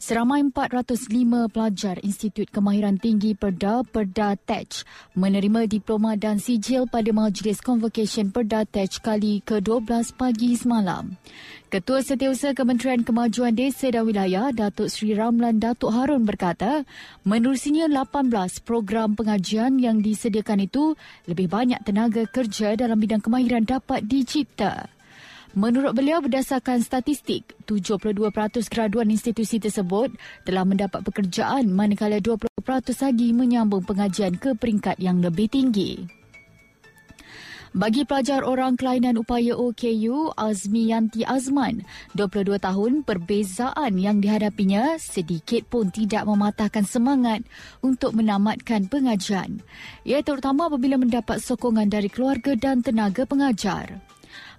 Seramai 405 pelajar Institut Kemahiran Tinggi Perda Perda Tech menerima diploma dan sijil pada majlis convocation Perda Tech kali ke-12 pagi semalam. Ketua Setiausaha Kementerian Kemajuan Desa dan Wilayah Datuk Seri Ramlan Datuk Harun berkata, menerusinya 18 program pengajian yang disediakan itu, lebih banyak tenaga kerja dalam bidang kemahiran dapat dicipta. Menurut beliau berdasarkan statistik, 72% graduan institusi tersebut telah mendapat pekerjaan manakala 20% lagi menyambung pengajian ke peringkat yang lebih tinggi. Bagi pelajar orang kelainan upaya OKU, Azmi Yanti Azman, 22 tahun, perbezaan yang dihadapinya sedikit pun tidak mematahkan semangat untuk menamatkan pengajian. Ia terutama apabila mendapat sokongan dari keluarga dan tenaga pengajar.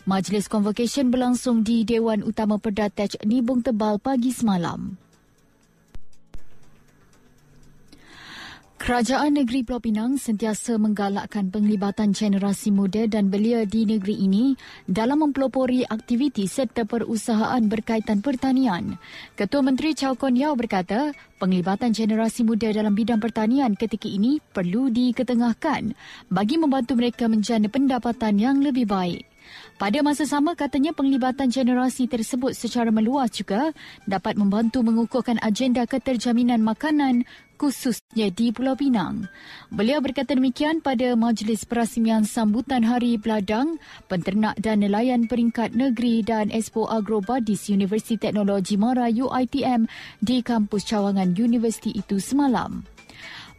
Majlis convocation berlangsung di Dewan Utama Perdatej Nibung Tebal pagi semalam. Kerajaan Negeri Pulau Pinang sentiasa menggalakkan penglibatan generasi muda dan belia di negeri ini dalam mempelopori aktiviti serta perusahaan berkaitan pertanian. Ketua Menteri Chow Kon Yao berkata, penglibatan generasi muda dalam bidang pertanian ketika ini perlu diketengahkan bagi membantu mereka menjana pendapatan yang lebih baik. Pada masa sama, katanya penglibatan generasi tersebut secara meluas juga dapat membantu mengukuhkan agenda keterjaminan makanan khususnya di Pulau Pinang. Beliau berkata demikian pada majlis perasmian sambutan Hari Peladang, Penternak dan Nelayan Peringkat Negeri dan Expo Agrobadis Universiti Teknologi Mara UITM di kampus cawangan universiti itu semalam.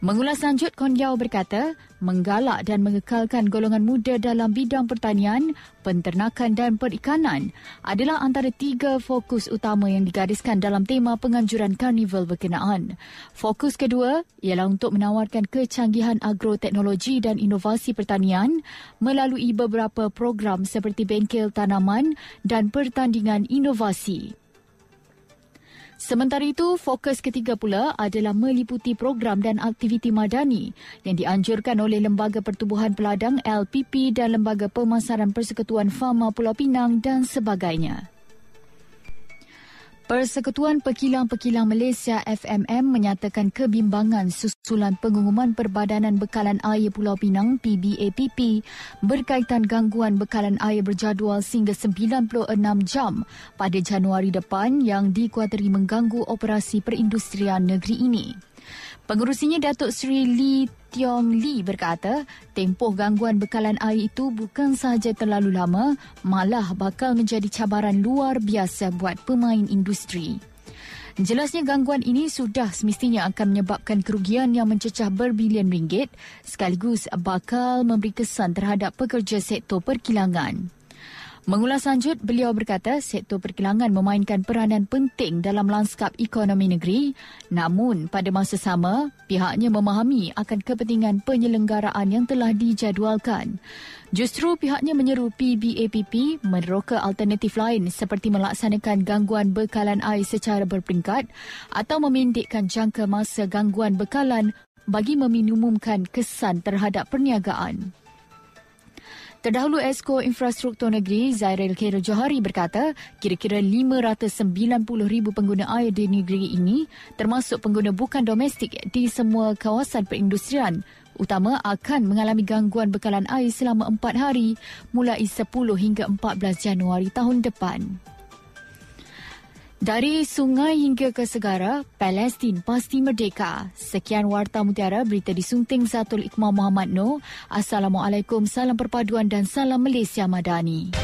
Mengulas lanjut, Kondiau berkata, menggalak dan mengekalkan golongan muda dalam bidang pertanian, penternakan dan perikanan adalah antara tiga fokus utama yang digariskan dalam tema penganjuran karnival berkenaan. Fokus kedua ialah untuk menawarkan kecanggihan agroteknologi dan inovasi pertanian melalui beberapa program seperti bengkel tanaman dan pertandingan inovasi. Sementara itu, fokus ketiga pula adalah meliputi program dan aktiviti madani yang dianjurkan oleh Lembaga Pertubuhan Peladang LPP dan Lembaga Pemasaran Persekutuan Fama Pulau Pinang dan sebagainya. Persekutuan Pekilang-Pekilang Malaysia FMM menyatakan kebimbangan susulan pengumuman Perbadanan Bekalan Air Pulau Pinang PBAPP berkaitan gangguan bekalan air berjadual sehingga 96 jam pada Januari depan yang dikuateri mengganggu operasi perindustrian negeri ini. Pengurusinya Datuk Seri Lee Tiong Lee berkata, tempoh gangguan bekalan air itu bukan sahaja terlalu lama, malah bakal menjadi cabaran luar biasa buat pemain industri. Jelasnya gangguan ini sudah semestinya akan menyebabkan kerugian yang mencecah berbilion ringgit sekaligus bakal memberi kesan terhadap pekerja sektor perkilangan. Mengulas lanjut, beliau berkata sektor perkilangan memainkan peranan penting dalam lanskap ekonomi negeri namun pada masa sama, pihaknya memahami akan kepentingan penyelenggaraan yang telah dijadualkan. Justru pihaknya menyeru PBAPP meneroka alternatif lain seperti melaksanakan gangguan bekalan air secara berperingkat atau memindikkan jangka masa gangguan bekalan bagi meminimumkan kesan terhadap perniagaan. Terdahulu Esko Infrastruktur Negeri Zairil Khairul Johari berkata kira-kira 590 ribu pengguna air di negeri ini termasuk pengguna bukan domestik di semua kawasan perindustrian utama akan mengalami gangguan bekalan air selama 4 hari mulai 10 hingga 14 Januari tahun depan. Dari sungai hingga ke segara, Palestin pasti merdeka. Sekian Warta Mutiara, berita disunting Zatul Iqmah Muhammad Noor. Assalamualaikum, salam perpaduan dan salam Malaysia Madani.